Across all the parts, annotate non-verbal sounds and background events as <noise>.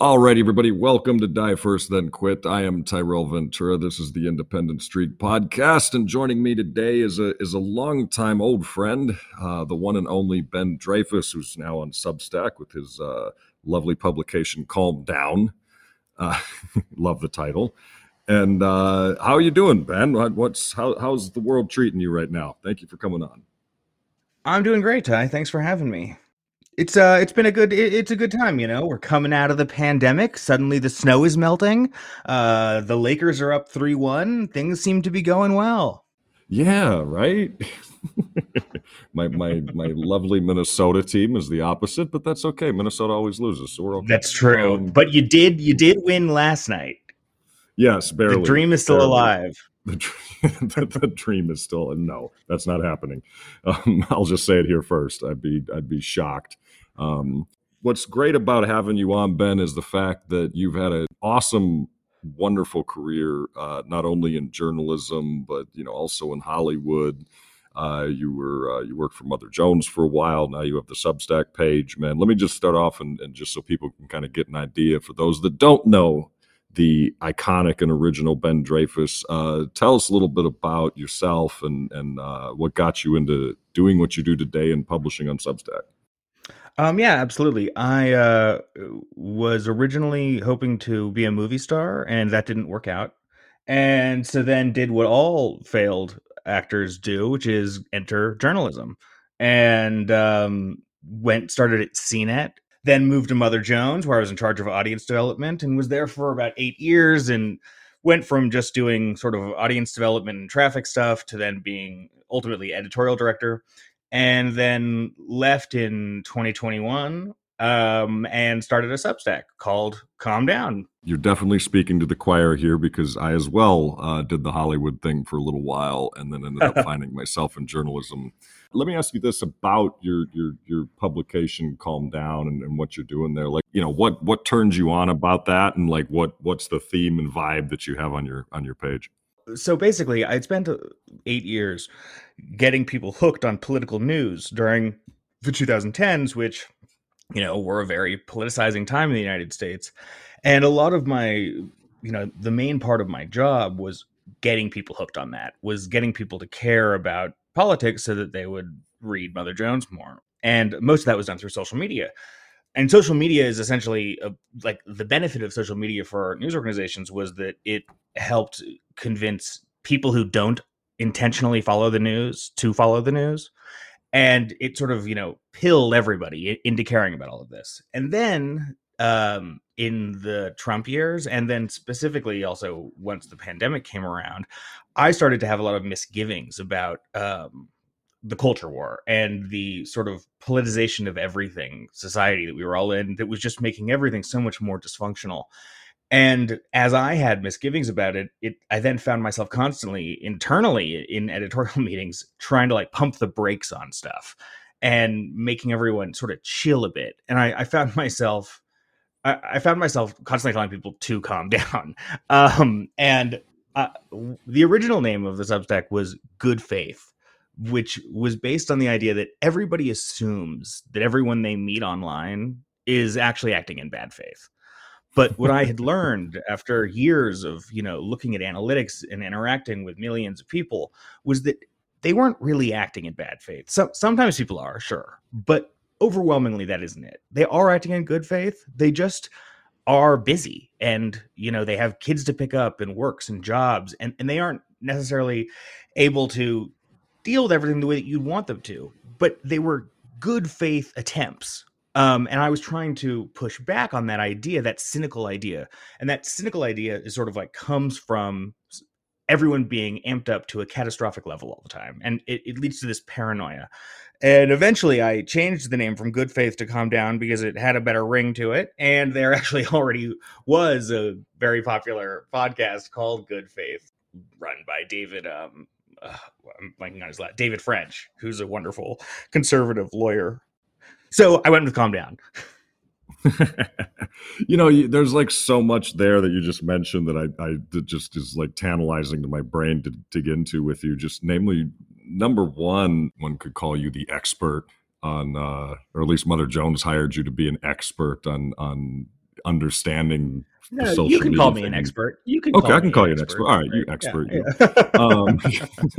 Alrighty, everybody, welcome to Die First Then Quit. I am Tyrel Ventura. This is the Independent Streak Podcast, and joining me today is a is a longtime old friend, uh, the one and only Ben Dreyfuss, who's now on Substack with his uh, lovely publication "Calm Down." Uh, <laughs> love the title. And uh, how are you doing, Ben? What's how, how's the world treating you right now? Thank you for coming on. I'm doing great, Ty. Thanks for having me. It's uh it's been a good it, it's a good time, you know. We're coming out of the pandemic. Suddenly the snow is melting. Uh the Lakers are up 3-1. Things seem to be going well. Yeah, right? <laughs> my my my lovely Minnesota team is the opposite, but that's okay. Minnesota always loses, so we're okay. That's true. Um, but you did you did win last night. Yes, barely. The dream is still barely. alive. The, <laughs> the, the, dream is still a no, that's not happening. Um, <laughs> I'll just say it here first. I'd be I'd be shocked um, what's great about having you on, Ben, is the fact that you've had an awesome, wonderful career, uh, not only in journalism but you know also in Hollywood. Uh, you were uh, you worked for Mother Jones for a while. Now you have the Substack page, man. Let me just start off and, and just so people can kind of get an idea for those that don't know the iconic and original Ben Dreyfuss. Uh, tell us a little bit about yourself and and uh, what got you into doing what you do today and publishing on Substack. Um, yeah, absolutely. I uh, was originally hoping to be a movie star, and that didn't work out. And so then did what all failed actors do, which is enter journalism. And um, went started at CNET, then moved to Mother Jones, where I was in charge of audience development, and was there for about eight years. And went from just doing sort of audience development and traffic stuff to then being ultimately editorial director and then left in 2021 um, and started a Substack called Calm Down. You're definitely speaking to the choir here because I as well uh, did the Hollywood thing for a little while and then ended up <laughs> finding myself in journalism. Let me ask you this about your your your publication, Calm Down, and, and what you're doing there. Like, you know, what what turns you on about that, and like what what's the theme and vibe that you have on your on your page? so basically, I'd spent uh, eight years getting people hooked on political news during the 2010s, which, you know, were a very politicizing time in the United States. And a lot of my, you know, the main part of my job was getting people hooked on that, was getting people to care about politics so that they would read Mother Jones more. And most of that was done through social media and social media is essentially a, like the benefit of social media for news organizations was that it helped convince people who don't intentionally follow the news to follow the news and it sort of you know pilled everybody into caring about all of this. And then um in the trump years and then specifically also once the pandemic came around i started to have a lot of misgivings about um the culture war and the sort of politicization of everything society that we were all in that was just making everything so much more dysfunctional and as i had misgivings about it it i then found myself constantly internally in editorial <laughs> meetings trying to like pump the brakes on stuff and making everyone sort of chill a bit and i, I found myself I, I, found myself constantly telling people to calm <laughs> down um, and uh, the original name of the substack was good faith which was based on the idea that everybody assumes that everyone they meet online is actually acting in bad faith. But what I had <laughs> learned after years of, you know, looking at analytics and interacting with millions of people was that they weren't really acting in bad faith. So, sometimes people are, sure, but overwhelmingly that isn't it. They are acting in good faith. They just are busy and, you know, they have kids to pick up and works and jobs and, and they aren't necessarily able to deal with everything the way that you'd want them to, but they were good faith attempts. Um, and I was trying to push back on that idea, that cynical idea. And that cynical idea is sort of like comes from everyone being amped up to a catastrophic level all the time. And it, it leads to this paranoia. And eventually I changed the name from Good Faith to Calm Down because it had a better ring to it. And there <laughs> actually already was a very popular podcast called Good Faith run by David um, uh, I'm blanking on his last David French, who's a wonderful conservative lawyer. So I went with calm down. <laughs> you know, there's like so much there that you just mentioned that I, I just is like tantalizing to my brain to dig into with you. Just namely, number one, one could call you the expert on, uh, or at least Mother Jones hired you to be an expert on on understanding no, you can call me an expert. You can. Okay, I can call you an expert. All right, you expert. Yeah, yeah. <laughs> um,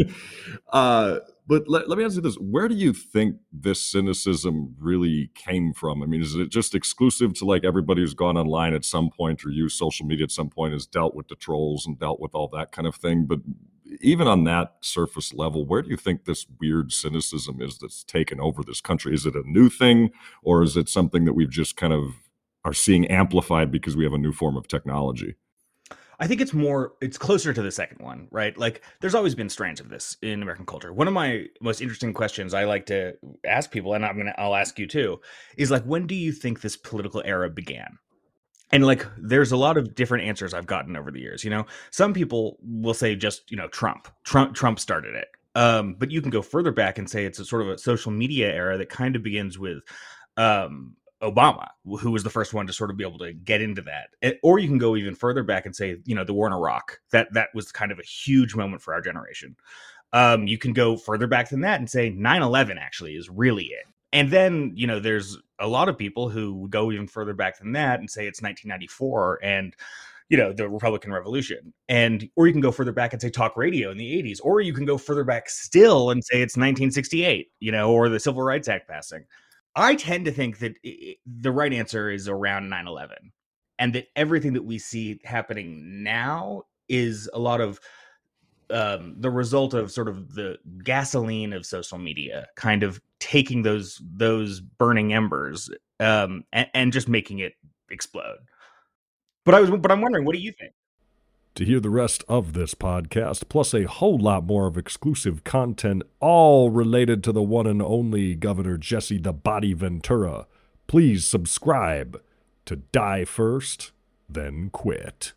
<laughs> uh, but let, let me ask you this: Where do you think this cynicism really came from? I mean, is it just exclusive to like everybody who's gone online at some point or used social media at some point has dealt with the trolls and dealt with all that kind of thing? But even on that surface level, where do you think this weird cynicism is that's taken over this country? Is it a new thing, or is it something that we've just kind of are seeing amplified because we have a new form of technology. I think it's more it's closer to the second one, right? Like there's always been strands of this in American culture. One of my most interesting questions I like to ask people and I'm going to I'll ask you too is like when do you think this political era began? And like there's a lot of different answers I've gotten over the years, you know. Some people will say just, you know, Trump. Trump Trump started it. Um, but you can go further back and say it's a sort of a social media era that kind of begins with um, Obama, who was the first one to sort of be able to get into that. Or you can go even further back and say, you know, the war in Iraq. That that was kind of a huge moment for our generation. Um, you can go further back than that and say 9-11 actually is really it. And then, you know, there's a lot of people who go even further back than that and say it's 1994 and you know the republican revolution and or you can go further back and say talk radio in the 80s or you can go further back still and say it's 1968 you know or the civil rights act passing I tend to think that the right answer is around 9 11, and that everything that we see happening now is a lot of um, the result of sort of the gasoline of social media, kind of taking those those burning embers um, and, and just making it explode. But I was, but I'm wondering, what do you think? To hear the rest of this podcast, plus a whole lot more of exclusive content, all related to the one and only Governor Jesse the Body Ventura, please subscribe to Die First, Then Quit.